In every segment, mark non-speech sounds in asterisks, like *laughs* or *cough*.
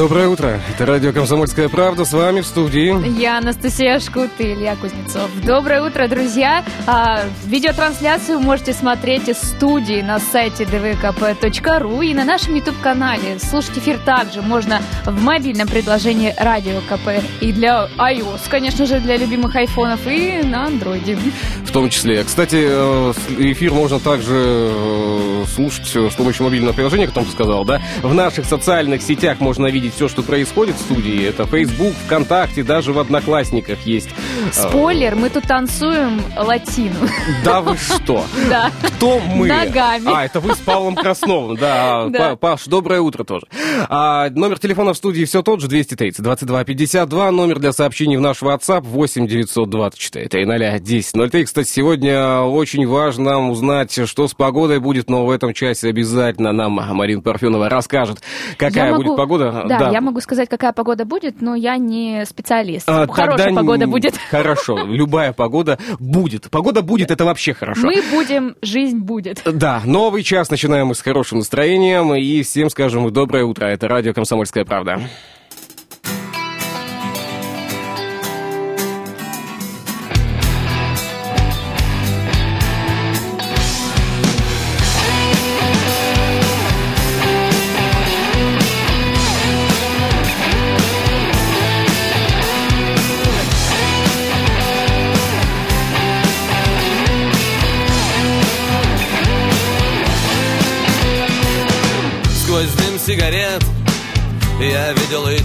Доброе утро. Это радио «Комсомольская правда». С вами в студии. Я Анастасия Шкут и Илья Кузнецов. Доброе утро, друзья. А, видеотрансляцию можете смотреть из студии на сайте dvkp.ru и на нашем YouTube-канале. Слушать эфир также можно в мобильном предложении Радио КП и для iOS, конечно же, для любимых айфонов и на андроиде. В том числе. Кстати, э, эфир можно также э, слушать с помощью мобильного приложения, как ты сказал, да? В наших социальных сетях можно видеть все, что происходит в студии. Это Facebook, ВКонтакте, даже в Одноклассниках есть. Спойлер, мы тут танцуем латину. Да вы что? Да. Кто мы? Ногами. А, это вы с Павлом Красновым. Да, Да. Паш, доброе утро тоже. А, номер телефона в студии все тот же, 230 22 52. Номер для сообщений в наш WhatsApp 8 924 300 10 03. Кстати, сегодня очень важно узнать, что с погодой будет, но в этом часе обязательно нам Марина Парфенова расскажет, какая Я будет могу- погода. Да, я могу сказать, какая погода будет, но я не специалист. А, Хорошая погода н- будет. *laughs* Хорошо, любая погода будет. Погода будет, это вообще хорошо. Мы будем, жизнь будет. Да, новый час начинаем мы с хорошим настроением. И всем скажем доброе утро. Это радио «Комсомольская правда».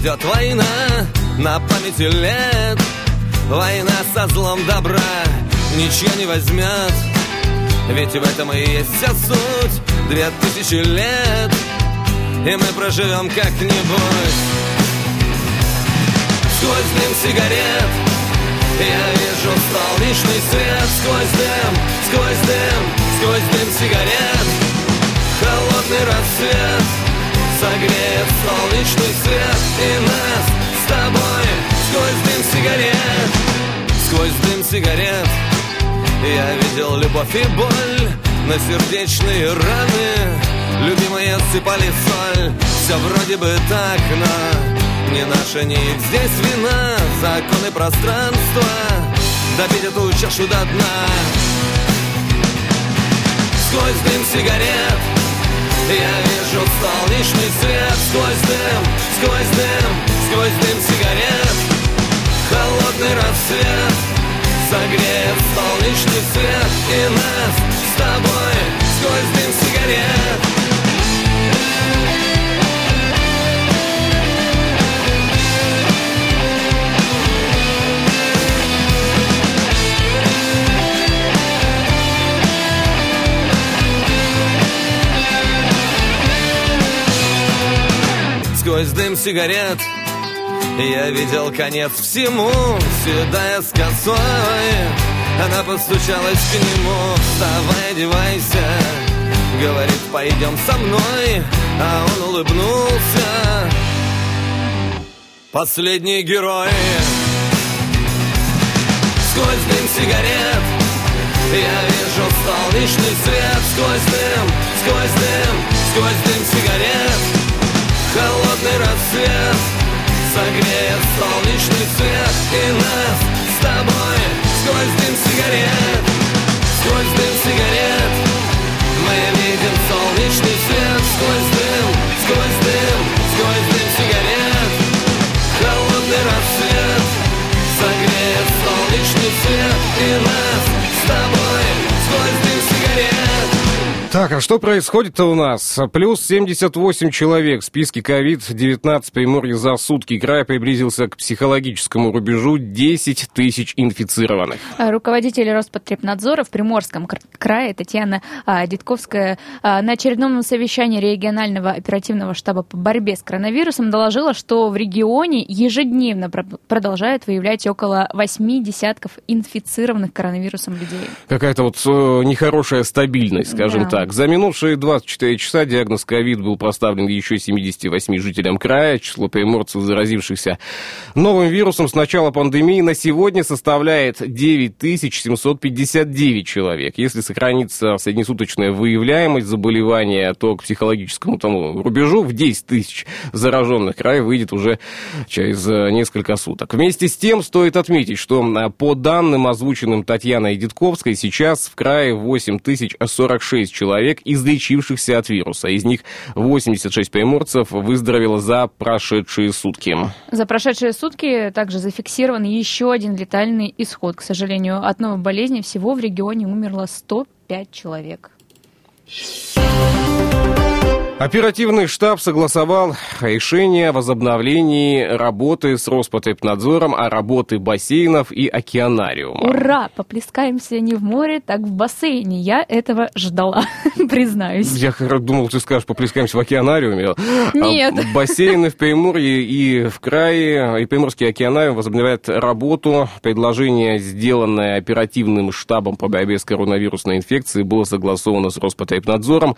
Идет война На памяти лет. Война со злом добра Ничего не возьмет. Ведь в этом и есть вся суть. Две тысячи лет И мы проживем как-нибудь. Сквозь дым сигарет Я вижу солнечный свет. Сквозь дым, сквозь дым Сквозь дым сигарет. Холодный рассвет Согреет солнечный свет И нас с тобой Сквозь дым сигарет Сквозь дым сигарет. Я видел любовь и боль На сердечные раны Любимые сыпали соль. Все вроде бы так, но Не наша, их здесь вина. Законы пространства Допить эту чашу до дна. Сквозь дым сигарет Я вижу солнечный свет Сквозь дым, сквозь дым, сквозь дым сигарет. Холодный рассвет Согреет солнечный свет И нас с тобой Сквозь дым сигарет Сквозь дым сигарет Я видел конец всему. Седая с косой Она постучалась к нему. Вставай, одевайся Говорит, пойдем со мной А он улыбнулся. Последний герой Сквозь дым сигарет Я вижу солнечный свет Сквозь дым, сквозь дым, сквозь дым сигарет Холодный рассвет Согреет солнечный свет И нас с тобой Сквозь дым сигарет Сквозь дым сигарет. Мы видим солнечный свет Сквозь Так, а что происходит-то у нас? Плюс 78 человек в списке COVID-19 в Приморье за сутки. Край приблизился к психологическому рубежу 10 тысяч инфицированных. Руководитель Роспотребнадзора в Приморском крае Татьяна а, Дитковская а, на очередном совещании регионального оперативного штаба по борьбе с коронавирусом доложила, что в регионе ежедневно продолжают выявлять около 8 десятков инфицированных коронавирусом людей. Какая-то вот э, нехорошая стабильность, скажем да. так. За минувшие 24 часа диагноз ковид был поставлен еще 78 жителям края. Число приморцев, заразившихся новым вирусом с начала пандемии, на сегодня составляет 9759 человек. Если сохранится среднесуточная выявляемость заболевания, то к психологическому тому рубежу в 10 тысяч зараженных край выйдет уже через несколько суток. Вместе с тем стоит отметить, что по данным, озвученным Татьяной Дедковской, сейчас в крае 8046 человек человек, излечившихся от вируса. Из них 86 приморцев выздоровело за прошедшие сутки. За прошедшие сутки также зафиксирован еще один летальный исход. К сожалению, от новой болезни всего в регионе умерло 105 человек. Оперативный штаб согласовал решение о возобновлении работы с Роспотребнадзором о работе бассейнов и океанариумов. Ура! Поплескаемся не в море, так в бассейне. Я этого ждала, *laughs* признаюсь. Я думал, ты скажешь, поплескаемся в океанариуме. А Нет. А *laughs* бассейны в Приморье и в крае, и Приморский океанариум возобновляют работу. Предложение, сделанное оперативным штабом по борьбе с коронавирусной инфекцией, было согласовано с Роспотребнадзором.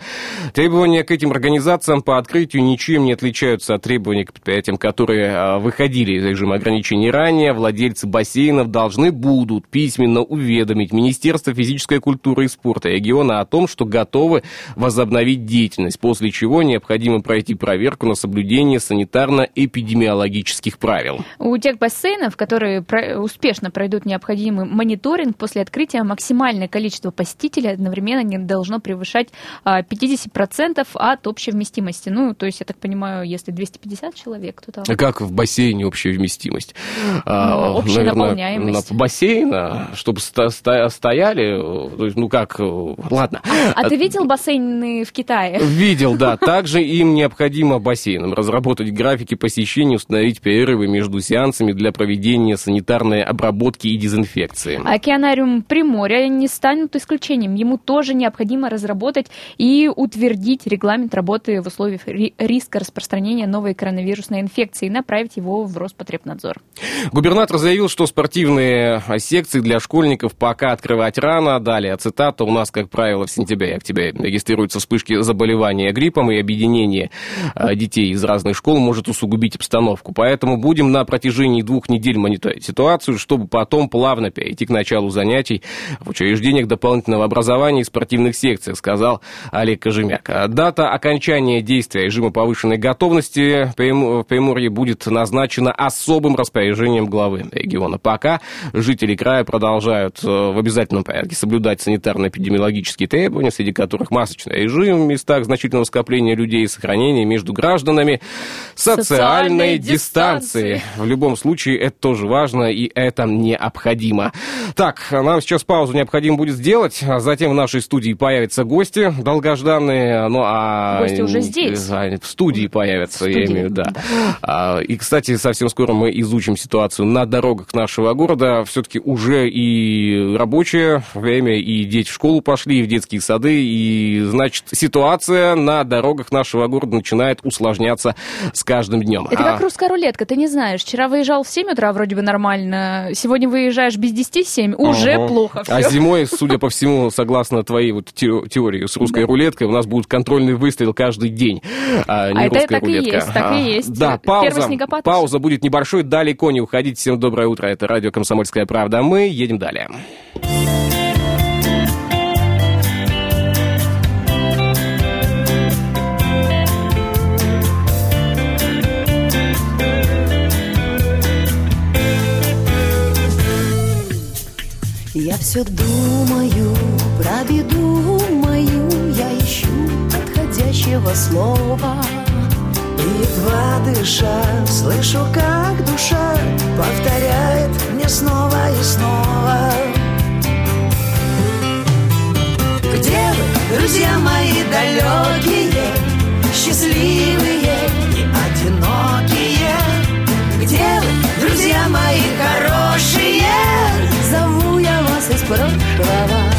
Требования к этим организациям организациям по открытию ничем не отличаются от требований к предприятиям, которые а, выходили из режима ограничений ранее. Владельцы бассейнов должны будут письменно уведомить Министерство физической культуры и спорта региона о том, что готовы возобновить деятельность, после чего необходимо пройти проверку на соблюдение санитарно-эпидемиологических правил. У тех бассейнов, которые успешно пройдут необходимый мониторинг, после открытия максимальное количество посетителей одновременно не должно превышать 50% а, от общей вместимости. Ну, то есть, я так понимаю, если 250 человек, то там... А как в бассейне общая вместимость? Ну, а, общая Наверное, наполняемость. На бассейна, чтобы стояли, то есть, ну как, ладно. А, а ты видел бассейны в Китае? Видел, да. *laughs* Также им необходимо бассейнам разработать графики посещения, установить перерывы между сеансами для проведения санитарной обработки и дезинфекции. Океанариум Приморья не станет исключением. Ему тоже необходимо разработать и утвердить регламент работы работы в условиях риска распространения новой коронавирусной инфекции и направить его в Роспотребнадзор. Губернатор заявил, что спортивные секции для школьников пока открывать рано. Далее цитата. У нас, как правило, в сентябре и октябре регистрируются вспышки заболевания гриппом, и объединение а, детей из разных школ может усугубить обстановку. Поэтому будем на протяжении двух недель мониторить ситуацию, чтобы потом плавно перейти к началу занятий в учреждениях дополнительного образования и спортивных секциях, сказал Олег Кожемяк. Дата окончания окончания действия режима повышенной готовности в Приморье будет назначено особым распоряжением главы региона. Пока жители края продолжают э, в обязательном порядке соблюдать санитарно-эпидемиологические требования, среди которых масочный режим в местах значительного скопления людей и сохранение между гражданами социальной, социальной дистанции. дистанции. В любом случае, это тоже важно и это необходимо. Так, нам сейчас паузу необходимо будет сделать. а Затем в нашей студии появятся гости долгожданные. Ну, а гости уже здесь. В студии появятся, в студии, я имею в виду, да. да. И, кстати, совсем скоро мы изучим ситуацию на дорогах нашего города. Все-таки уже и рабочее время, и дети в школу пошли, и в детские сады, и, значит, ситуация на дорогах нашего города начинает усложняться с каждым днем. Это а... как русская рулетка, ты не знаешь. Вчера выезжал в 7 утра, вроде бы нормально. Сегодня выезжаешь без 10 7, уже ага. плохо все. А зимой, судя по всему, согласно твоей вот теории с русской да. рулеткой, у нас будет контрольный выстрел каждый день, а не а русская это так рулетка. И есть, так и есть. Да, пауза, пауза будет небольшой, далеко не уходить. Всем доброе утро, это радио «Комсомольская правда». Мы едем далее. Я все думаю про беду мою, настоящего слова. И едва дыша, слышу, как душа повторяет мне снова и снова. Где вы, друзья мои далекие, счастливые и одинокие? Где вы, друзья мои хорошие? Зову я вас из прошлого.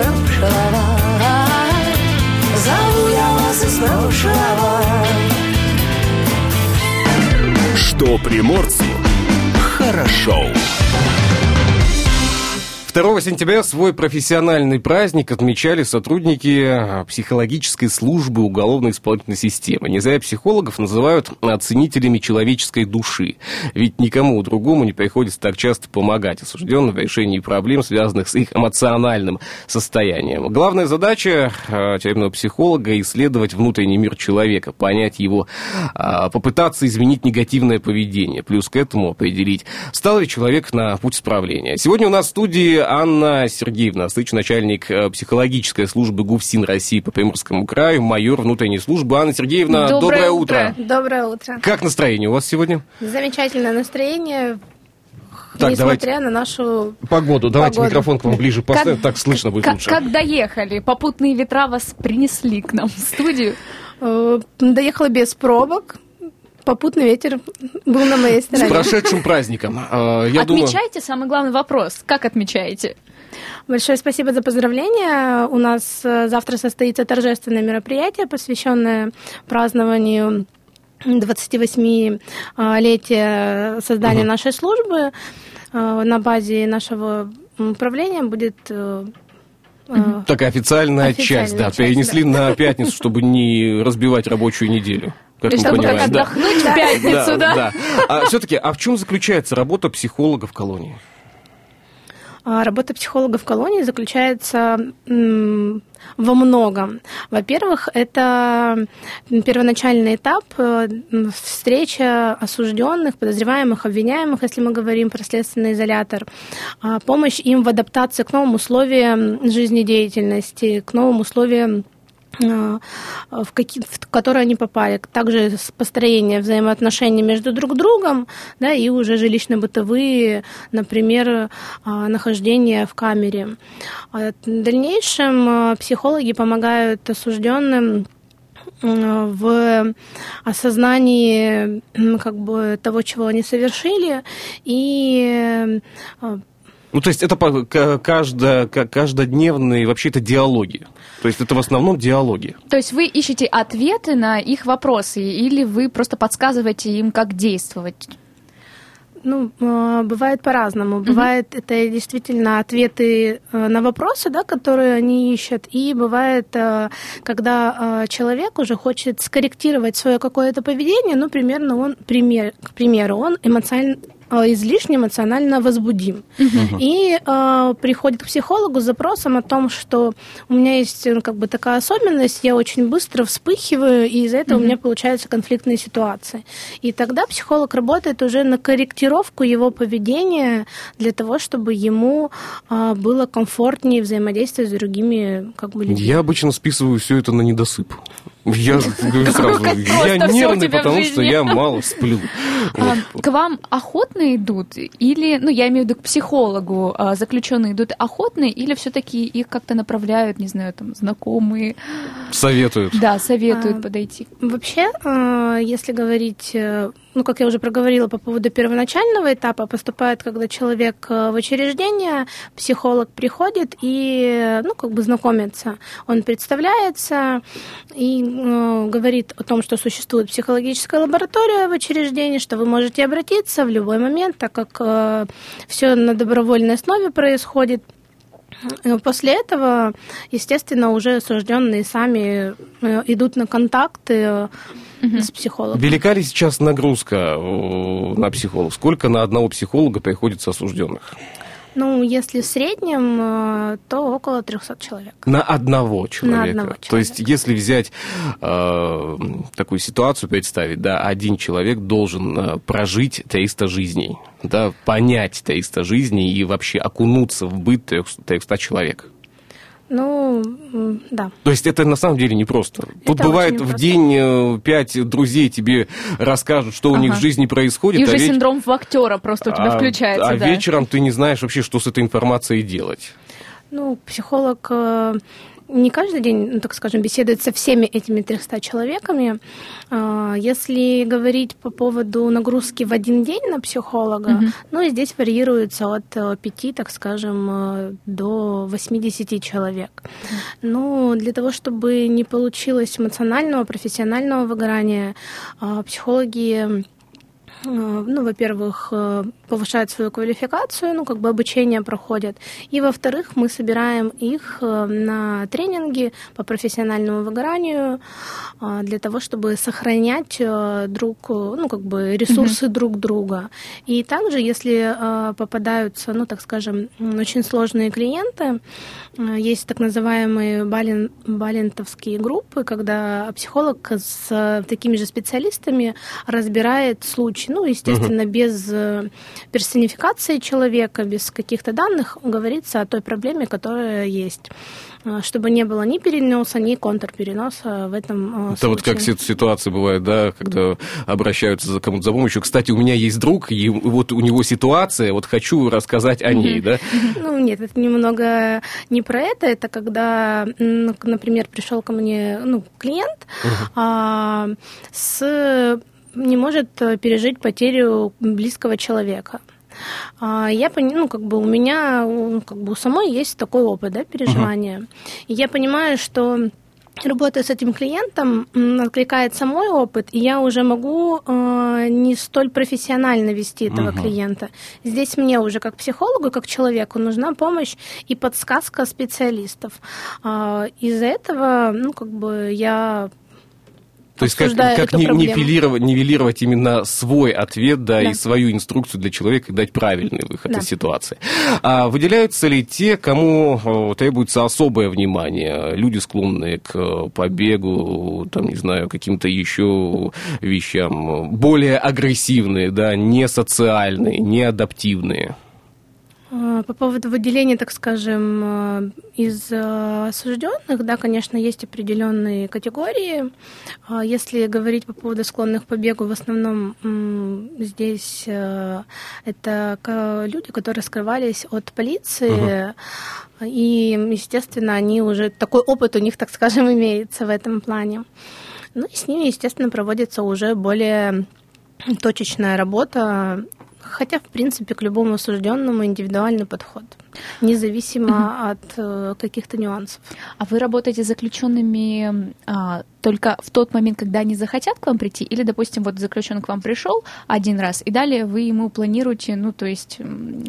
Прошлого Зову я вас прошлого Что приморцу хорошо. 2 сентября свой профессиональный праздник отмечали сотрудники а, психологической службы уголовно-исполнительной системы. Не зря психологов называют оценителями человеческой души. Ведь никому другому не приходится так часто помогать осужденным в решении проблем, связанных с их эмоциональным состоянием. Главная задача а, тюремного психолога – исследовать внутренний мир человека, понять его, а, попытаться изменить негативное поведение, плюс к этому определить, стал ли человек на путь исправления. Сегодня у нас в студии Анна Сергеевна, Сыч, начальник э, психологической службы ГУФСИН России по Приморскому краю, майор внутренней службы. Анна Сергеевна, доброе, утро. Доброе утро. Как настроение у вас сегодня? Замечательное настроение, Так, несмотря давайте на нашу... погоду. Давайте Погоду. микрофон к вам ближе поставим, так слышно будет Как, лучше. как доехали? Попутные ветра вас принесли к нам в студию. э, доехала без пробок. Попутный ветер был на моей С стороне. прошедшим праздником. Э, Я думаю, Отмечаете самый главный вопрос. Как отмечаете? Большое спасибо за поздравления. У нас э, завтра состоится торжественное мероприятие, посвященное празднованию 28-летия создания нашей службы. Э, На базе нашего управления будет э, такая официальная, Официальная часть, да, часть, перенесли на пятницу, чтобы не разбивать рабочую неделю. Как И мы чтобы как понимаем, да. отдохнуть в пятницу, да? А все-таки, а в чем заключается работа психолога в колонии? А, Работа психолога в колонии заключается во многом. Во-первых, это первоначальный этап э, встреча осужденных, подозреваемых, обвиняемых, если мы говорим про следственный изолятор, А, помощь им в адаптации к новым условиям жизнедеятельности, к новым условиям в, какие, в которые они попали. Также построение взаимоотношений между друг другом, да, и уже жилищно-бытовые, например, а, нахождение в камере. А В дальнейшем а, психологи помогают осужденным в осознании как бы того, чего они совершили, и э, Ну, то есть это каждо- каждодневные вообще это диалоги. То есть это в основном диалоги. То есть вы ищете ответы на их вопросы, или вы просто подсказываете им, как действовать? Ну, э, бывает по-разному. Бывает это действительно ответы э, на вопросы, да, которые они ищут, и бывает, э, когда человек уже хочет скорректировать свое какое-то поведение, ну, примерно он, пример, к примеру, он эмоционально излишне эмоционально возбудим. И э, приходит к психологу с запросом о том, что у меня есть ну, как бы такая особенность, я очень быстро вспыхиваю, и из-за этого у меня получаются конфликтные ситуации. И тогда психолог работает уже на корректировку его поведения для того, чтобы ему э, было комфортнее взаимодействовать с другими как бы, людьми. Я обычно списываю все это на недосып. Я говорю сразу, я нервный, потому что я мало сплю. А, Вот. К вам охотно идут? Или, ну, я имею в виду к психологу, а, заключенные идут охотно, или все-таки их как-то направляют, не знаю, там, знакомые, Советуют. да, советуют А, подойти? Вообще, если говорить, э, ну, как я уже проговорила по поводу первоначального этапа, поступает, когда человек э, в учреждение, психолог приходит и, э, ну, как бы знакомится. Он представляется и э, говорит о том, что существует психологическая лаборатория в учреждении, что вы можете обратиться в любой момент, так как все на добровольной основе происходит. Э, После этого, естественно, уже осужденные сами э, идут на контакты э, с психологом. Велика ли сейчас нагрузка э, на психолога? Сколько на одного психолога приходится осужденных? Ну, если в среднем, э, то около 300 человек. На одного человека. одного То есть, человека. если взять э, такую ситуацию, представить, да, один человек должен э, прожить 300 жизней, да, понять 300 жизней и вообще окунуться в быт 300 300 человек. Ну, да. То есть это на самом деле непросто. Тут Это бывает очень в непросто. день э, пять друзей тебе расскажут, что у них в Ага. жизни происходит, И уже а, веч- синдром актера просто у тебя а- включается, а да. вечером ты не знаешь вообще, что с этой информацией делать. Ну, психолог э, не каждый день, ну, так скажем, беседует со всеми этими 300 человеками. А, Если говорить по поводу нагрузки в один день на психолога, ну, и здесь варьируется от 5, так скажем, э, до 80 человек. Ну, для того, чтобы не получилось эмоционального, профессионального выгорания, а, психологи Э, ну, во-первых, э, повышают свою квалификацию, ну, как бы обучение проходят. И, во-вторых, мы собираем их э, на тренинги по профессиональному выгоранию э, для того, чтобы сохранять э, друг, э, ну, как бы ресурсы друг друга. И также, если э, попадаются, ну, так скажем, очень сложные клиенты, э, есть так называемые бален, балентовские группы, когда психолог с э, такими же специалистами разбирает случай. Ну, естественно, без э, персонификации человека, без каких-то данных говорится о той проблеме, которая есть. Э, Чтобы не было ни переноса, ни контрпереноса в этом э, Это вот как случае. си- ситуации бывают, да, когда обращаются за кому-то за помощью. Кстати, у меня есть друг, и вот у него ситуация, вот хочу рассказать о ней, да. *laughs* Ну, нет, это немного не про это. Это когда, например, пришел ко мне ну, клиент а, с не может э, пережить потерю близкого человека. А, Я ну, как бы у меня, у- как бы у самой есть такой опыт, да, переживания. И я понимаю, что Работая с этим клиентом, откликается мой опыт, и я уже могу э, не столь профессионально вести этого клиента. Здесь мне уже как психологу, как человеку нужна помощь и подсказка специалистов. А, из-за этого, ну, как бы я То есть как, как не- нивелировать, нивелировать именно свой ответ, да, Да. и свою инструкцию для человека и дать правильный выход Да. из ситуации. А выделяются ли те, кому э, требуется особое внимание? Люди, склонные к э, побегу, там, не знаю, каким-то еще вещам, более агрессивные, да, не социальные, не адаптивные. А, По поводу выделения, так скажем, э, из э, осужденных, да, конечно, есть определенные категории. Если говорить по поводу склонных к побегу, в основном здесь э, это люди, которые скрывались от полиции, и, естественно, они уже такой опыт у них, так скажем, *laughs* имеется в этом плане. Ну и с ними, естественно, проводится уже более точечная работа, хотя, в принципе, к любому осужденному индивидуальный подход, независимо от э, каких-то нюансов. А вы работаете с заключенными а, только в тот момент, когда они захотят к вам прийти, или, допустим, вот заключенный к вам пришел один раз, и далее вы ему планируете, ну, то есть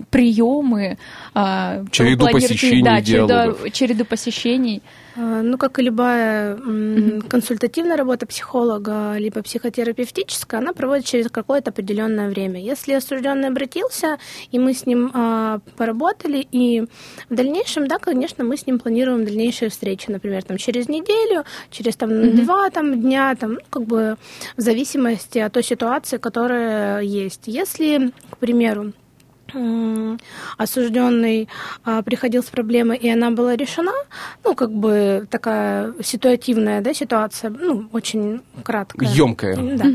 приемы, а, Череду посещений, да, череду, череду посещений. Э, Ну, как и любая консультативная работа психолога, либо психотерапевтическая, она проводится через какое-то определенное время. Если осужденный обратился, и мы с ним а, поработали, и в дальнейшем, да, конечно, мы с ним планируем дальнейшие встречи, например, там, через неделю, через там, два там, дня, там, ну, как бы в зависимости от той ситуации, которая есть. Если, к примеру, осужденный а, приходил с проблемой, и она была решена, ну, как бы такая ситуативная, да, ситуация, ну, очень краткая. Ёмкая. Да.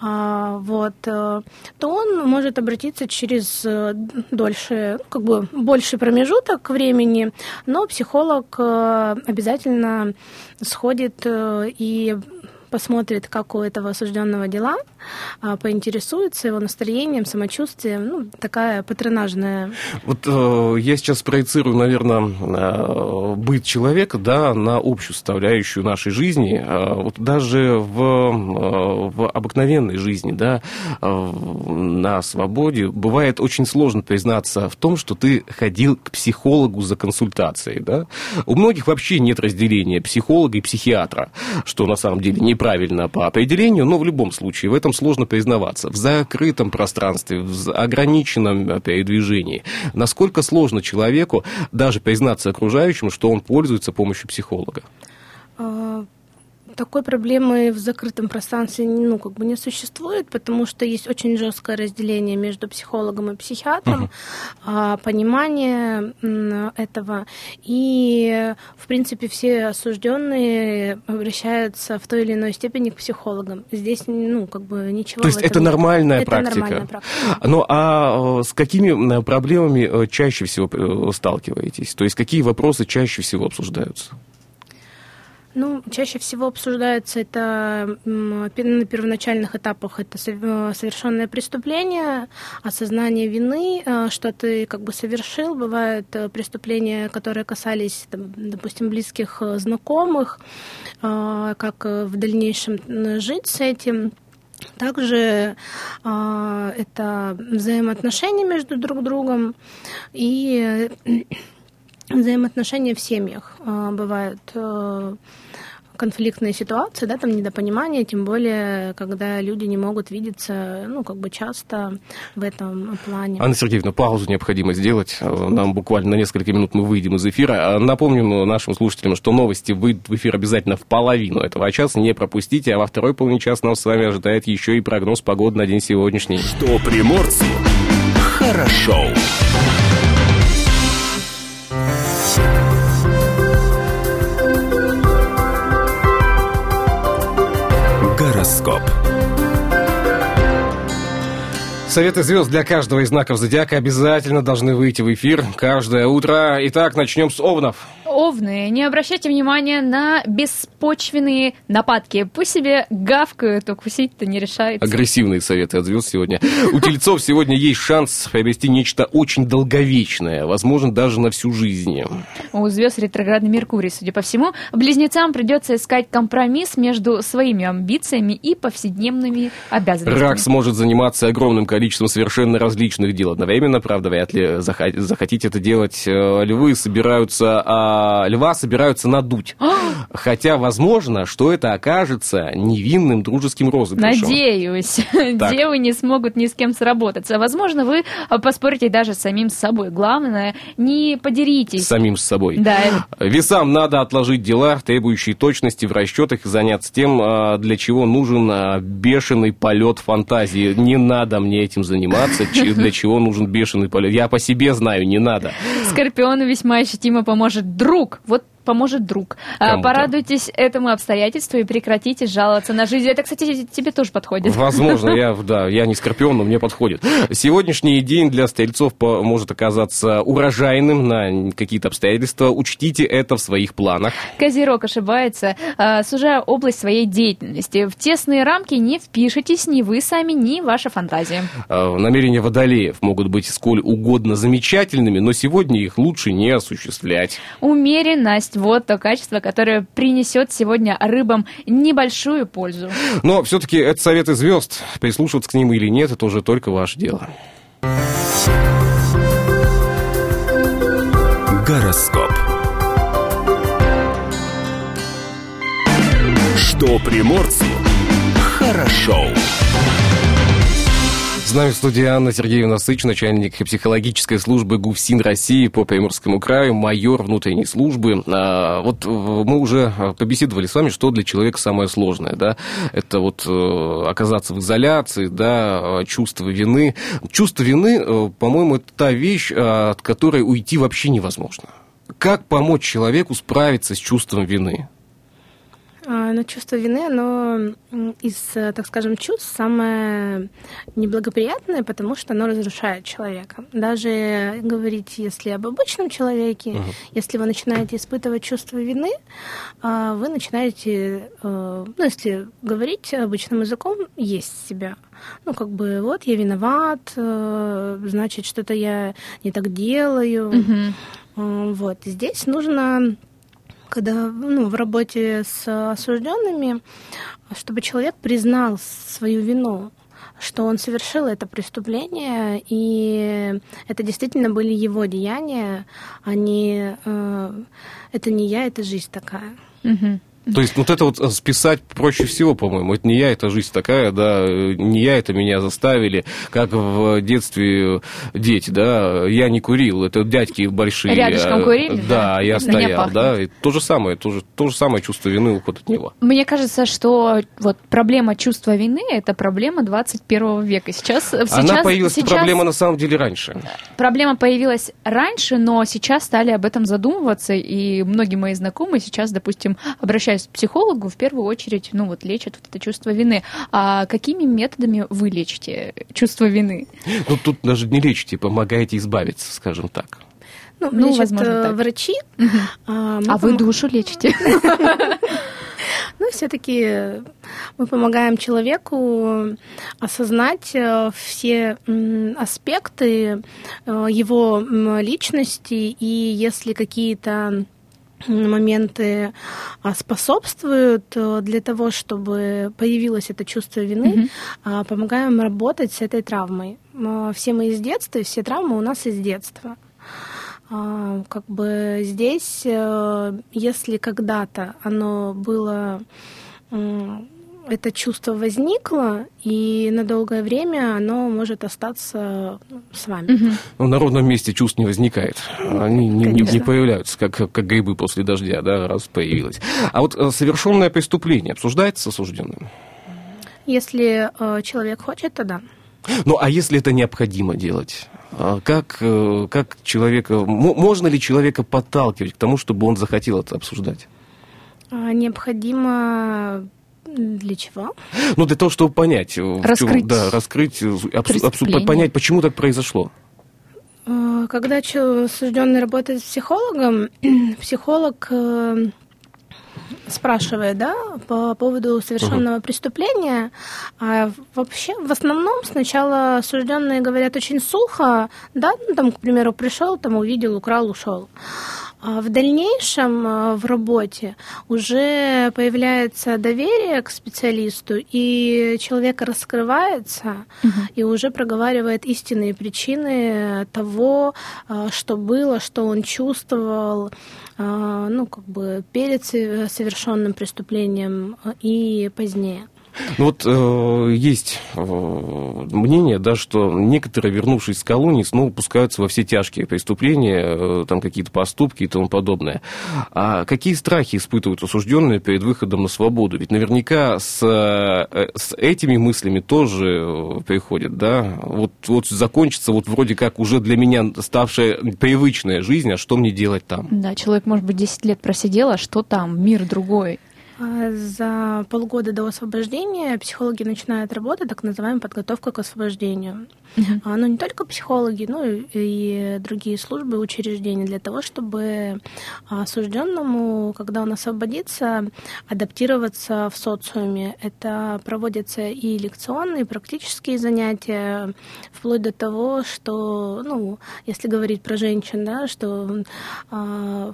А, вот, э, то он может обратиться через э, дольше, ну, как бы больший промежуток времени, но психолог э, обязательно сходит и посмотрит, как у этого осужденного дела, поинтересуется его настроением, самочувствием. Ну, такая патронажная. Вот э, я сейчас проецирую, наверное, э, быт человека да, на общую составляющую нашей жизни. Э, вот даже в, э, в обыкновенной жизни, да, э, на свободе, бывает очень сложно признаться в том, что ты ходил к психологу за консультацией. Да? У многих вообще нет разделения психолога и психиатра, что на самом деле неправильно по определению, но в любом случае в этом сложно признаваться. В закрытом пространстве, в ограниченном передвижении. Насколько сложно человеку даже признаться окружающим, что он пользуется помощью психолога? Такой проблемы в закрытом пространстве ну, как бы не существует, потому что есть очень жесткое разделение между психологом и психиатром, а, понимание этого. И, в принципе, все осужденные обращаются в той или иной степени к психологам. Здесь ну, как бы ничего То есть это нет. нормальная Это практика? нормальная практика. Ну а э, с какими проблемами э, чаще всего э, сталкиваетесь? То есть какие вопросы чаще всего обсуждаются? Ну, чаще всего обсуждается это на первоначальных этапах это э, совершенное преступление, осознание вины, э, что ты как бы совершил. Бывают э, преступления, которые касались, допустим, близких знакомых, как в дальнейшем жить с этим. Также э, это взаимоотношения между друг другом и взаимоотношения в семьях. Э, Бывают э, конфликтные ситуации, да, там недопонимание, тем более, когда люди не могут видеться, ну, как бы часто в этом плане. Анна Сергеевна, паузу необходимо сделать. Э, Нам буквально на несколько минут мы выйдем из эфира. А Напомним нашим слушателям, что новости выйдут в эфир обязательно в половину этого часа. Не пропустите, а во второй половине часа нас с вами ожидает еще и прогноз погоды на день сегодняшний. Что приморцу хорошо. Гороскоп. Советы звезд для каждого из знаков зодиака обязательно должны выйти в эфир каждое утро. Итак, начнем с овнов. Овны, не обращайте внимания на беспочвенные нападки. Пусть себе гавкают, укусить-то не решается. Агрессивные советы от звезд сегодня. У тельцов сегодня есть шанс приобрести нечто очень долговечное, возможно, даже на всю жизнь. У звезд ретроградный Меркурий, судя по всему. Близнецам придется искать компромисс между своими амбициями и повседневными обязанностями. Рак сможет заниматься огромным количеством совершенно различных дел одновременно. Правда, вряд ли захотите это делать. Э, Львы собираются, а, льва собираются надуть. *gasps* Хотя, возможно, что это окажется невинным дружеским розыгрышем. Надеюсь, *laughs* девы не смогут ни с кем сработаться. Возможно, вы а, поспорите даже с самим собой. Главное, не подеритесь. самим с собой. Да, Весам надо отложить дела, требующие точности в расчетах, и заняться тем, а, для чего нужен а, бешеный полет фантазии. Не надо мне этим заниматься, *laughs* для чего нужен бешеный полет. Я по себе знаю, не надо. Скорпиону весьма ощутимо поможет друг. Вот поможет друг. А, Кому-то. Порадуйтесь этому обстоятельству и прекратите жаловаться на жизнь. Это, кстати, тебе тоже подходит. Возможно, *laughs* я, да, я не скорпион, но мне подходит. Сегодняшний день для стрельцов может оказаться урожайным на какие-то обстоятельства. Учтите это в своих планах. Козерог ошибается, а, сужая область своей деятельности. В тесные рамки не впишитесь ни вы сами, ни ваша фантазия. Э, Намерения водолеев могут быть сколь угодно замечательными, но сегодня их лучше не осуществлять. Умеренность – вот то качество, которое принесет сегодня рыбам небольшую пользу. Но все-таки это советы звезд. Прислушиваться к ним или нет, это уже только ваше дело. Гороскоп. Что приморцу хорошо. С нами в студии Анна Сергеевна Сыч, начальник психологической службы ГУФСИН России по Приморскому краю, майор внутренней службы. А, Вот э, мы уже э, побеседовали с вами, что для человека самое сложное, да? Это вот э, оказаться в изоляции, да, э, чувство вины. Чувство вины, по-моему, это та вещь, э, от которой уйти вообще невозможно. Как помочь человеку справиться с чувством вины? А, Но чувство вины, оно из, так скажем, чувств самое неблагоприятное, потому что оно разрушает человека. Даже говорить, если об обычном человеке, если вы начинаете испытывать чувство вины, а, вы начинаете, э, ну, если говорить обычным языком, есть себя. Ну, как бы, вот я виноват, э, значит, что-то я не так делаю. Э, Вот. Здесь нужно когда ну, в работе с осужденными, чтобы человек признал свою вину, что он совершил это преступление, и это действительно были его деяния, а не э, это не я, это жизнь такая. Мгм. То есть вот это вот э, списать проще всего, по-моему. Это не я, это жизнь такая, да, э, не я, это меня заставили, как в детстве дети, да, я не курил, это дядьки большие. Рядышком а, курили, да? Да, я стоял, да, и то же самое, то же, то же самое чувство вины уход от него. Мне кажется, что вот проблема чувства вины – это проблема 21 века. Сейчас, Она сейчас, появилась, сейчас проблема на самом деле раньше. проблема появилась раньше, но сейчас стали об этом задумываться, и многие мои знакомые сейчас, допустим, обращаясь к психологу, в первую очередь, ну вот лечат вот это чувство вины. А какими методами вы лечите чувство вины? Ну, тут даже не лечите, помогаете избавиться, скажем так. Ну, Ну, лечат, возможно, э, так. врачи. а А вы душу лечите? *laughs* Ну, все-таки мы помогаем человеку осознать э, все аспекты э, его личности, и если какие-то моменты а, способствуют э, для того, чтобы появилось это чувство вины, а, помогаем работать с этой травмой. Все мы из детства, и все травмы у нас из детства. А, Как бы здесь, э, если когда-то оно было, это чувство возникло, и на долгое время оно может остаться ну, с вами. Ну, на ровном месте чувств не возникает. Они не, не- не появляются, как, как, грибы после дождя, да, раз появилось. А вот э, совершенное преступление обсуждается с осужденным? Если э, человек хочет, то да. Ну, а если это необходимо делать? А Как, э, как человека... мо- Можно ли человека подталкивать к тому, чтобы он захотел это обсуждать? А, Необходимо для чего? Ну, для того, чтобы понять... э, Раскрыть да, раскрыть, э, обсу- преступление. понять, почему так произошло. Э, Когда осужденный работает с психологом, *clears throat* психолог спрашивает, да, по поводу совершенного преступления. А вообще, в основном, сначала осужденные говорят очень сухо, да, ну, там, к примеру, пришел, там увидел, украл, ушел. А в дальнейшем э, в работе уже появляется доверие к специалисту, и человек раскрывается и уже проговаривает истинные причины того, э, что было, что он чувствовал, ну, как бы перед со- совершенным преступлением и позднее. Ну вот э, есть э, мнение, да, что некоторые, вернувшись с колонии, снова пускаются во все тяжкие преступления, э, там какие-то поступки и тому подобное. А какие страхи испытывают осужденные перед выходом на свободу? Ведь наверняка с, э, с этими мыслями тоже э, приходят, да? Вот, вот закончится вот вроде как уже для меня ставшая привычная жизнь, а что мне делать там? Да, человек, может быть, 10 лет просидел, а что там? Мир другой. А За полгода до освобождения психологи начинают работу, так называемая подготовка к освобождению. А, Ну, не только психологи, но и- другие службы, учреждения, для того, чтобы осужденному, когда он освободится, адаптироваться в социуме. Это проводятся и лекционные, и практические занятия, вплоть до того, что, ну, если говорить про женщин, да, что а,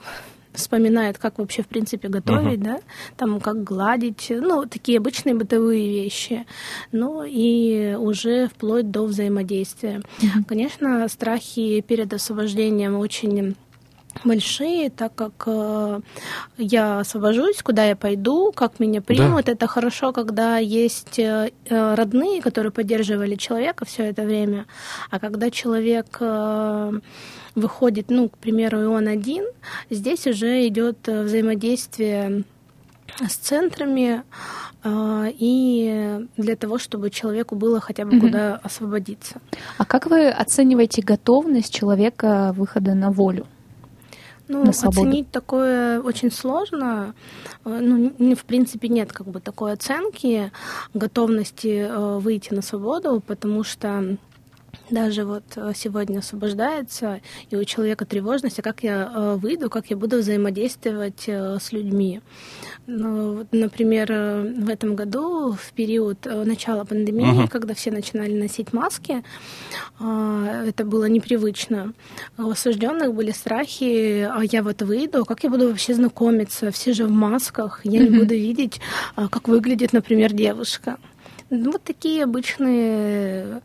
вспоминает, как вообще, в принципе, готовить, да, там, как гладить, ну, такие обычные бытовые вещи, ну, и уже вплоть до взаимодействия. Конечно, страхи перед освобождением очень большие, так как э, я освобожусь, куда я пойду, как меня примут. Это хорошо, когда есть э, э, родные, которые поддерживали человека все это время. А когда человек э, выходит, ну, к примеру, и он один, здесь уже идет э, взаимодействие с центрами э, и для того, чтобы человеку было хотя бы Мгм. куда освободиться. А как вы оцениваете готовность человека выхода на волю? Ну, на свободу? оценить такое очень сложно. Э, Ну, в принципе, нет как бы такой оценки готовности э, выйти на свободу, потому что даже вот э, сегодня освобождается, и у человека тревожность, а как я э, выйду, как я буду взаимодействовать э, с людьми. Ну, вот, например, в этом году, в период начала пандемии, когда все начинали носить маски, э, это было непривычно. У осужденных были страхи, а я вот выйду, как я буду вообще знакомиться, все же в масках, я не буду видеть, а, как выглядит, например, девушка. Ну, Вот такие обычные а,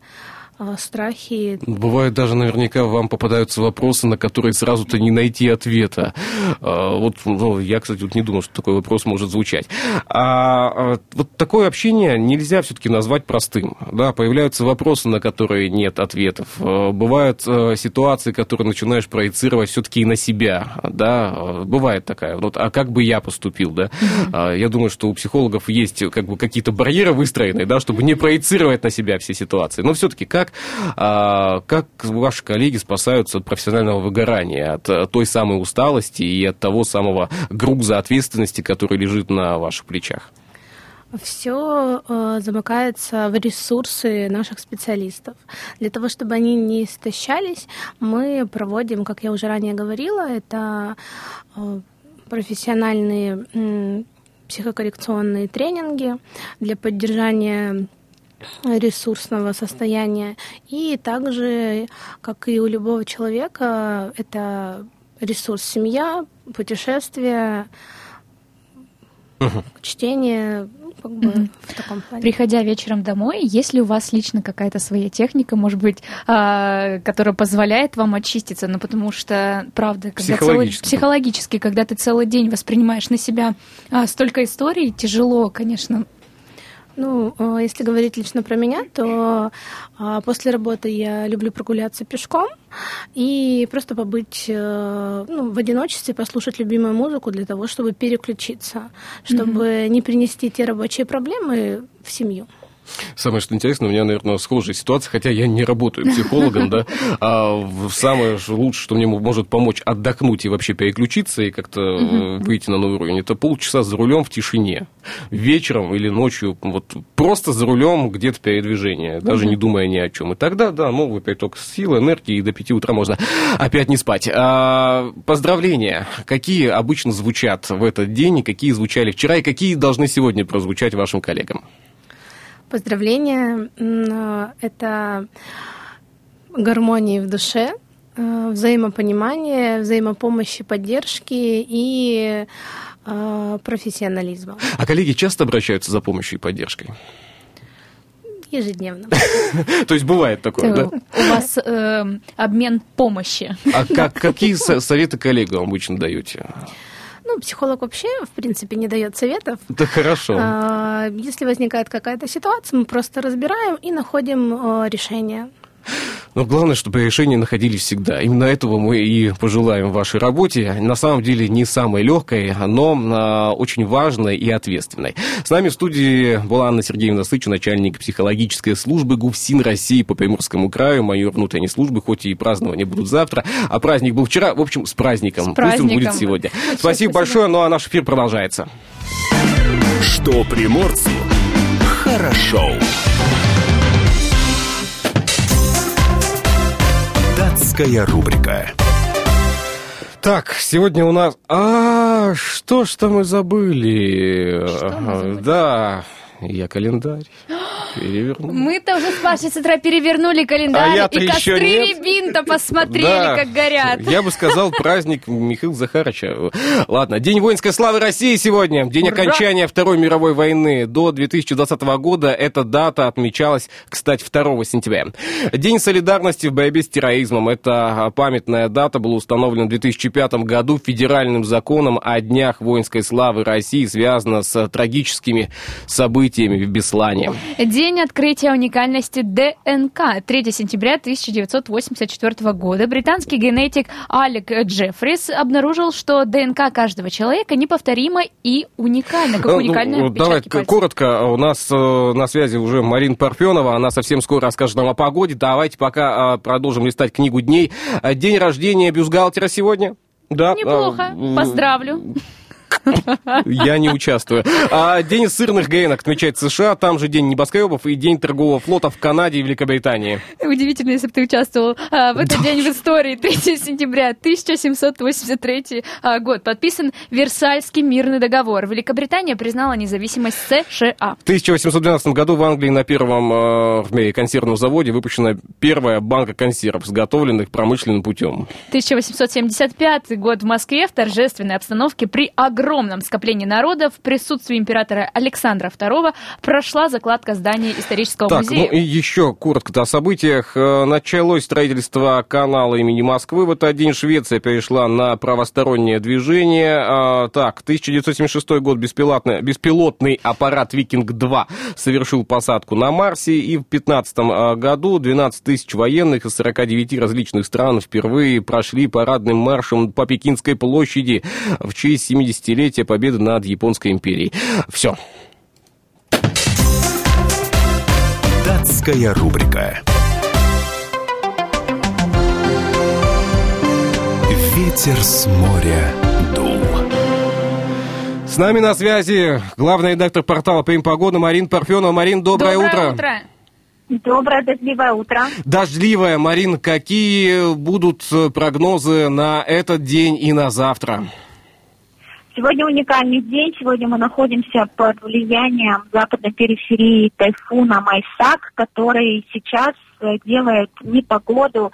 страхи. Бывает даже наверняка вам попадаются вопросы, на которые сразу-то не найти ответа. А, Вот, ну, я, кстати, вот не думал, что такой вопрос может звучать. А, а, вот такое общение нельзя все-таки назвать простым. Да, появляются вопросы, на которые нет ответов. А, Бывают а, ситуации, которые начинаешь проецировать все-таки и на себя. Да, А, бывает такая. Вот, а как бы я поступил, да? А, Я думаю, что у психологов есть как бы какие-то барьеры выстроенные, да, чтобы не проецировать на себя все ситуации. Но все-таки как, а, как ваши коллеги спасаются от профессионального выгорания, от э, той самой усталости и от того самого груза ответственности, который лежит на ваших плечах? Все замыкается в ресурсы наших специалистов. Для того, чтобы они не истощались, мы проводим, как я уже ранее говорила, это э, профессиональные м, психокоррекционные тренинги для поддержания ресурсного состояния. И также, как и у любого человека, это ресурс семья, путешествия, чтение, ну, как бы в таком плане. Приходя вечером домой, есть ли у вас лично какая-то своя техника, может быть, а, которая позволяет вам очиститься? Ну, потому что, правда, когда целый, Психологически. психологически, когда ты целый день воспринимаешь на себя а, столько историй, тяжело, конечно. Ну, э, если говорить лично про меня, то а, после работы я люблю прогуляться пешком и просто побыть э, ну, в одиночестве, послушать любимую музыку для того, чтобы переключиться, чтобы не принести те рабочие проблемы в семью. Самое что интересно, у меня, наверное, схожая ситуация, хотя я не работаю психологом, да, а самое лучшее, что мне может помочь отдохнуть и вообще переключиться и как-то э, выйти на новый уровень, это полчаса за рулем в тишине. Вечером или ночью, вот просто за рулем где-то передвижение, даже не думая ни о чем. И тогда, да, новый приток сил, энергии, и до 5 утра можно опять не спать. А, поздравления. Какие обычно звучат в этот день, и какие звучали вчера, и какие должны сегодня прозвучать вашим коллегам? Поздравления это гармонии в душе, э, взаимопонимание, взаимопомощи, поддержки и э, профессионализма А коллеги часто обращаются за помощью и поддержкой? ежедневно. *laughs* То есть бывает такое, да? У вас э, обмен помощи. А как, какие со- советы коллегам обычно даете? Ну, психолог вообще, в принципе, не дает советов. Да хорошо. А, Если возникает какая-то ситуация, мы просто разбираем и находим э, решение. Но главное, чтобы решения находились всегда. Именно этого мы и пожелаем вашей работе. На самом деле не самой легкой, но а, очень важной и ответственной. С нами в студии была Анна Сергеевна Сыча, начальник психологической службы ГУФСИН России по Приморскому краю, майор внутренней службы, хоть и празднования будут завтра, а праздник был вчера. В общем, с праздником. С Пусть он праздником. будет сегодня. спасибо, спасибо. большое, ну а наш эфир продолжается. Что приморцу хорошо. Датская рубрика. Так, сегодня у нас... А, что ж-то мы забыли? Что мы забыли? Да, я календарь переверну. Мы-то уже с Пашей с утра перевернули А календарь, я-то и костры нет. рябин-то посмотрели, Да, как горят. Я бы сказал, праздник Михаила Захарыча. Ладно, День воинской славы России сегодня, день Ура! окончания Второй мировой войны. До 2020 года эта дата отмечалась, кстати, 2 сентября. День солидарности в борьбе с терроризмом. Эта памятная дата была установлена в 2005 году федеральным законом о Днях воинской славы России, связана с трагическими событиями в Беслане. День открытия уникальности ДНК. 3 сентября 1984 года британский генетик Алек Джеффрис обнаружил, что ДНК каждого человека неповторима и уникальна, как Ну, уникальные ну, Давай пальцев. коротко. У нас э, на связи уже Марина Парфенова. Она совсем скоро расскажет нам о погоде. Давайте пока э, продолжим листать книгу дней. Э, День рождения бюстгальтера сегодня. Да. Неплохо, поздравлю. Я не участвую. А День сырных гренок отмечается в США, там же День небоскребов и День торгового флота в Канаде и Великобритании. Удивительно, если бы ты участвовал а, в этот день в истории. 3 сентября 1783 а, год. Подписан Версальский мирный договор. Великобритания признала независимость США. В 1812 году в Англии на первом э, в мире консервном заводе выпущена первая банка консервов, изготовленных промышленным путем. 1875 год в Москве в торжественной обстановке при огромном скоплении народа в присутствии императора Александра II прошла закладка здания исторического Так, музея. ну и еще коротко о событиях. Э, Началось строительство канала имени Москвы. В этот день Швеция перешла на правостороннее движение. А, Так, 1976 год беспилотный, беспилотный аппарат «Викинг-2» совершил посадку на Марсе. И в 2015 году 12 тысяч военных из 49 различных стран впервые прошли парадным маршем по Пекинской площади в честь 70-летия победы над Японской империей. Все. Датская рубрика. Ветер с моря дул. С нами на связи главный редактор портала «Прим Погода» Марин Парфенова. Марин, доброе, утро. Доброе дождливое утро. Дождливая, Марин, какие будут прогнозы на этот день и на завтра? Сегодня уникальный день. Сегодня мы находимся под влиянием западной периферии тайфуна Майсак, который сейчас э, делает непогоду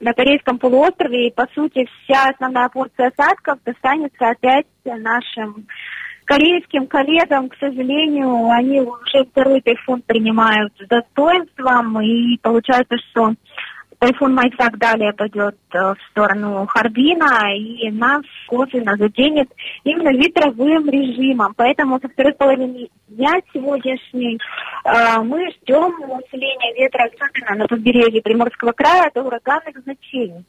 на Корейском полуострове. И, по сути, вся основная порция осадков достанется опять нашим корейским коллегам. К сожалению, они уже второй тайфун принимают с достоинством. И получается, что Тайфун Майсак далее пойдет э, в сторону Харбина и нас косвенно заденет именно ветровым режимом. Поэтому со второй половины дня сегодняшней э, мы ждем усиления ветра, особенно на побережье Приморского края, до ураганных значений.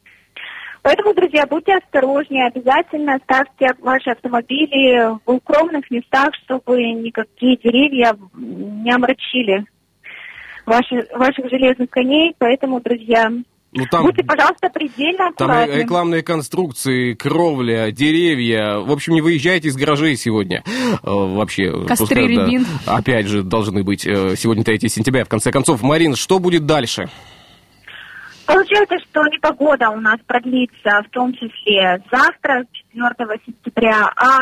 Поэтому, друзья, будьте осторожнее, обязательно ставьте ваши автомобили в укромных местах, чтобы никакие деревья не омрачили ваши, ваших железных коней. Поэтому, друзья, Ну, там, будьте, пожалуйста, предельно там аккуратны. рекламные конструкции, кровля, деревья. В общем, не выезжайте из гаражей сегодня. Э, Вообще. Костры, да, рябин. опять же, должны быть э, сегодня 3 сентября. В конце концов, Марин, что будет дальше? Получается, что непогода у нас продлится в том числе завтра, 4 сентября, а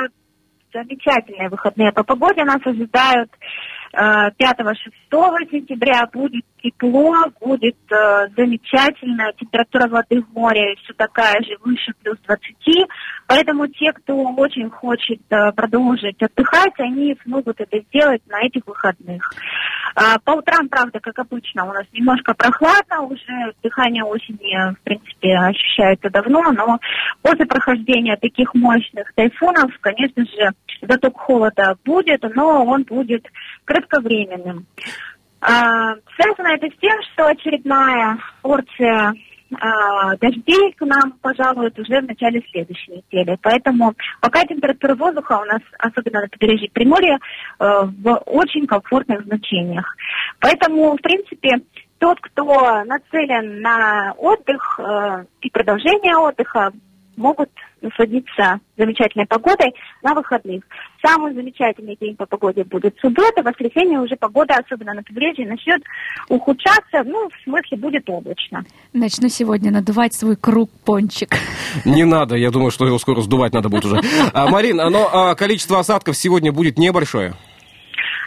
замечательные выходные по погоде нас ожидают э, 5-6 сентября. Будет тепло, будет э, замечательно, температура воды в море все такая же, выше плюс 20. Поэтому те, кто очень хочет э, продолжить отдыхать, они смогут это сделать на этих выходных. А, По утрам, правда, как обычно, у нас немножко прохладно, уже дыхание осени, в принципе, ощущается давно, но после прохождения таких мощных тайфунов, конечно же, заток холода будет, но он будет кратковременным. А, Связано это с тем, что очередная порция а, дождей к нам пожалует уже в начале следующей недели. Поэтому пока температура воздуха у нас, особенно на побережье Приморья, э, в очень комфортных значениях. Поэтому, в принципе, тот, кто нацелен на отдых э, и продолжение отдыха, могут насладиться замечательной погодой на выходных. Самый замечательный день по погоде будет суббота, воскресенье уже погода, особенно на побережье, начнет ухудшаться, ну, в смысле, будет облачно. Начну сегодня надувать свой круг-пончик. Не надо, я думаю, что его скоро сдувать надо будет уже. *laughs* А, Марин, но а, количество осадков сегодня будет небольшое.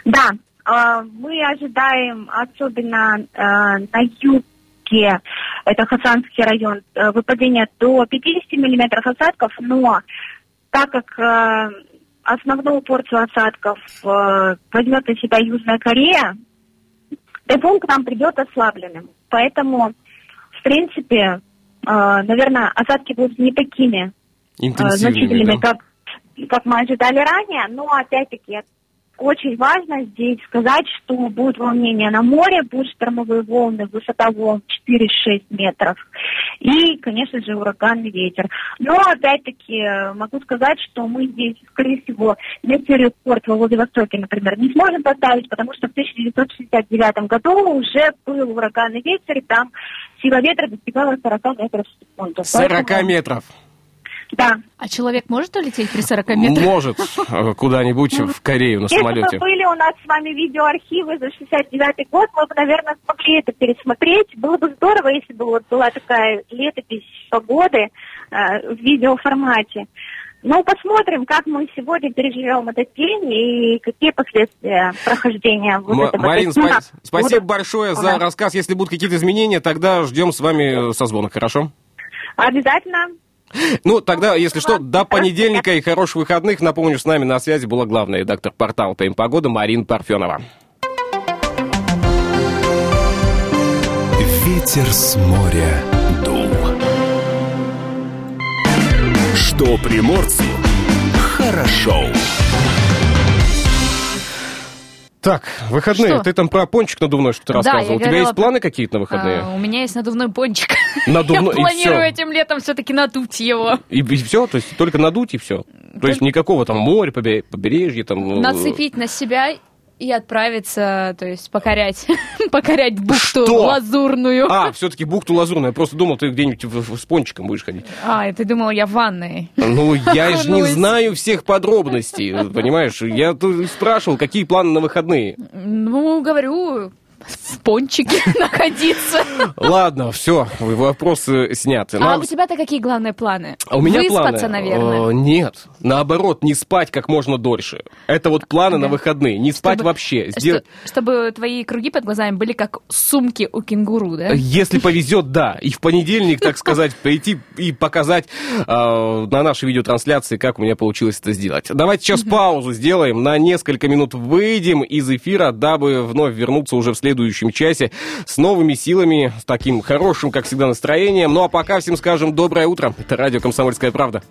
Да, э, мы ожидаем, особенно э, на юге, это Хасанский район, э, выпадения до 50 миллиметров осадков, но так как э, основную порцию осадков э, возьмет на себя Южная Корея, тайфун к нам придет ослабленным. Поэтому, в принципе, наверное, осадки будут не такими значительными, да? как, как мы ожидали ранее, но опять-таки очень важно здесь сказать, что будет волнение на море, будут штормовые волны, высота волн 4-6 метров и, конечно же, ураганный ветер. Но, опять-таки, могу сказать, что мы здесь, скорее всего, метеорекорд во Владивостоке, например, не сможем поставить, потому что в 1969 году уже был ураганный ветер, и там сила ветра достигала 40 метров в секунду. 40 Поэтому- метров. Да. А человек может улететь при 40 метрах? Может э, куда-нибудь в Корею на Если самолете. бы были у нас с вами видеоархивы за 69 год, мы бы, наверное, смогли это пересмотреть. Было бы здорово, если бы вот была такая летопись погоды э, в видеоформате. Ну, посмотрим, как мы сегодня переживем этот день и какие последствия прохождения вот М- этого Марин, дня спа- *laughs* спасибо будут. большое за рассказ. Если будут какие-то изменения, тогда ждем с вами э, созвона, хорошо? Обязательно. Ну, тогда, если что, до понедельника и хороших выходных. Напомню, с нами на связи была главная редактор портала «Тайм Погода» Марина Парфенова. Ветер с моря дул. Что приморцу хорошо. Так, выходные. Что? Ты там про пончик надувной что-то Да, рассказывал. У тебя говорила есть про- планы какие-то на выходные? А, у меня есть надувной пончик. *laughs* Надувной, и Я планирую этим летом все-таки надуть его. И, все? То есть только надуть и все? То есть никакого там моря, побе- побережья, там... э, Нацепить на себя и отправиться, то есть покорять, *laughs* покорять бухту Что? лазурную. А, все-таки бухту лазурную. Я просто думал, ты где-нибудь в- в- с пончиком будешь ходить. А, и ты думала, я в ванной. Ну, я *laughs* же не знаю всех подробностей, понимаешь? Я спрашивал, какие планы на выходные. Ну, говорю, в пончике *laughs* находиться. Ладно, все, вопросы сняты. А у тебя-то какие главные планы? У меня Выспаться, наверное. э, нет, наоборот, не спать как можно дольше. Это вот планы на выходные. Не спать вообще. Чтобы твои круги под глазами были как сумки у кенгуру, да? Если повезет, да. И в понедельник, так сказать, *laughs* прийти и показать э, на нашей видеотрансляции, как у меня получилось это сделать. Давайте сейчас паузу сделаем, на несколько минут выйдем из эфира, дабы вновь вернуться уже в следующем часе с новыми силами, с таким хорошим, как всегда, настроением. Ну а пока всем скажем доброе утро. Это радио «Комсомольская правда».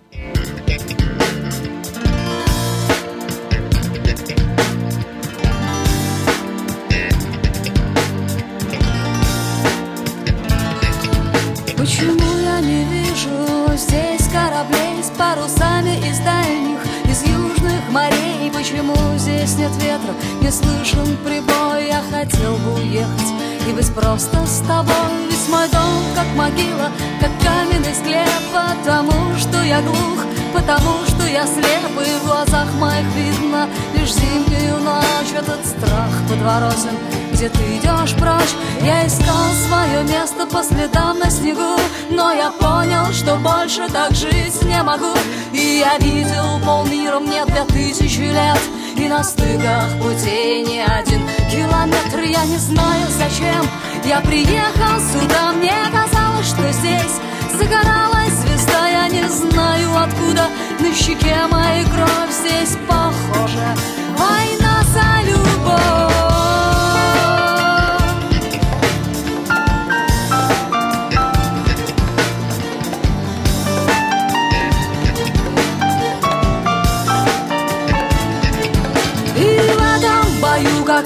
Нет ветра, не слышен прибой? Я хотел бы уехать и быть просто с тобой. Ведь мой дом как могила, как каменный склеп, потому что я глух, потому что я слеп, и в глазах моих видно лишь зимнюю ночь. Этот страх подворотен, где ты идешь прочь. Я искал свое место по следам на снегу, но я понял, что больше так жить не могу. И я видел полмира мне две тысячи лет, и на стыках путей не один километр. Я не знаю, зачем я приехал сюда. Мне казалось, что здесь загоралась звезда. Я не знаю, откуда на щеке моей кровь здесь похожа.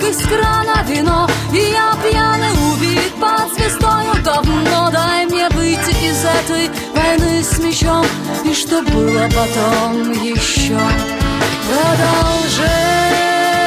Из крана вино И я пьяный убит под звездою. Давно Дай мне выйти из этой войны с мечом И что было потом еще? Продолжение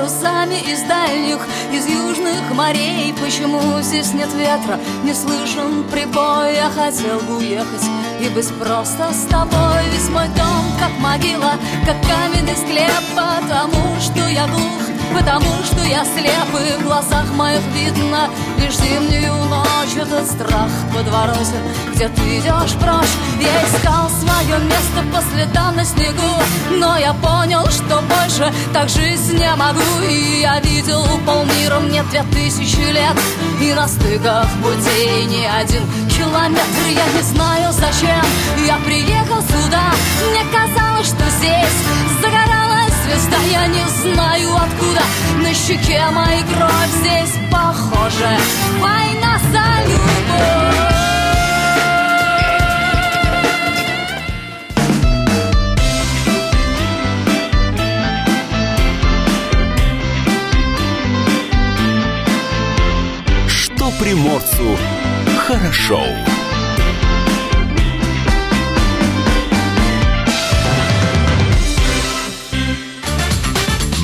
парусами из дальних, из южных морей? Почему здесь нет ветра, не слышен прибой? Я хотел бы уехать и быть просто с тобой. Ведь мой дом как могила, как каменный склеп, потому что я глух, потому что я слеп, и в глазах моих видно лишь зимнюю ночь. Этот страх подворотен, где ты идешь прочь. Я искал свое место по следам на снегу, но я понял, что больше так жить не могу. И я видел полмира мне две тысячи лет, и на стыках путей не один километр. Я не знаю, зачем я приехал сюда. Мне казалось, что здесь загоралась звезда, я не знаю откуда На щеке моей кровь здесь похоже Война за любовь приморцу хорошо.